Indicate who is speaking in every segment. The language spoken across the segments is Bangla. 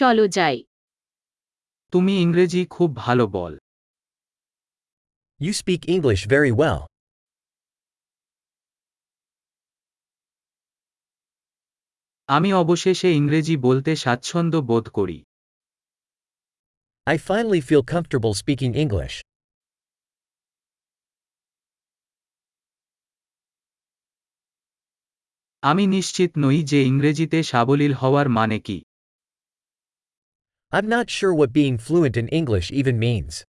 Speaker 1: চলো যাই
Speaker 2: তুমি ইংরেজি খুব ভালো বল
Speaker 3: You speak English very well.
Speaker 2: আমি অবশেষে ইংরেজি বলতে স্বাচ্ছন্দ্য বোধ করি
Speaker 3: I finally feel comfortable speaking English.
Speaker 2: আমি নিশ্চিত নই যে ইংরেজিতে সাবলীল হওয়ার মানে কি
Speaker 3: I'm not sure what being fluent in English even means.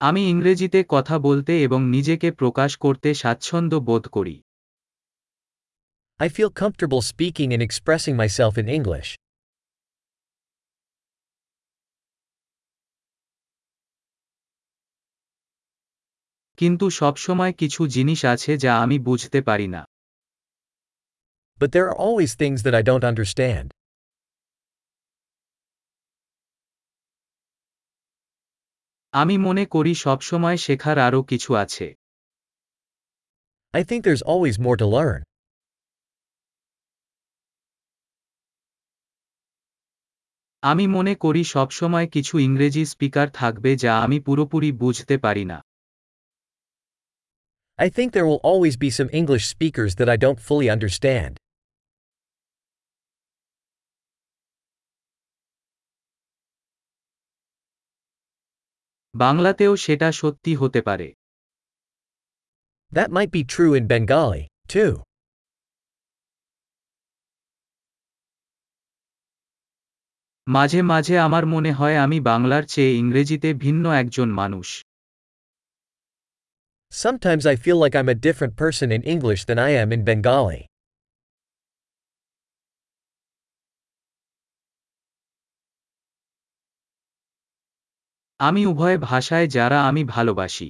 Speaker 2: আমি ইংরেজিতে কথা বলতে এবং নিজেকে প্রকাশ করতে স্বাচ্ছন্দ্য বোধ করি। কিন্তু সবসময় কিছু জিনিস আছে যা আমি বুঝতে পারি না।
Speaker 3: But there are always things that I don't understand.
Speaker 2: আমি মনে করি সবসময় শেখার আরও কিছু আছে
Speaker 3: I think there's always more to learn.
Speaker 2: আমি মনে করি সবসময় কিছু ইংরেজি স্পিকার থাকবে যা আমি পুরোপুরি বুঝতে পারি না
Speaker 3: I think there will always be some English speakers that I don't fully understand.
Speaker 2: বাংলাতেও সেটা সত্যি হতে পারে
Speaker 3: That might be true in Bengali, too.
Speaker 2: মাঝে মাঝে আমার মনে হয় আমি বাংলার চেয়ে ইংরেজিতে ভিন্ন একজন মানুষ
Speaker 3: Sometimes I feel like I'm a different person in English than I am in Bengali.
Speaker 2: আমি উভয় ভাষায় যারা আমি ভালোবাসি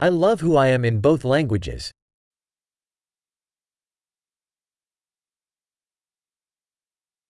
Speaker 3: I love who I am in both languages.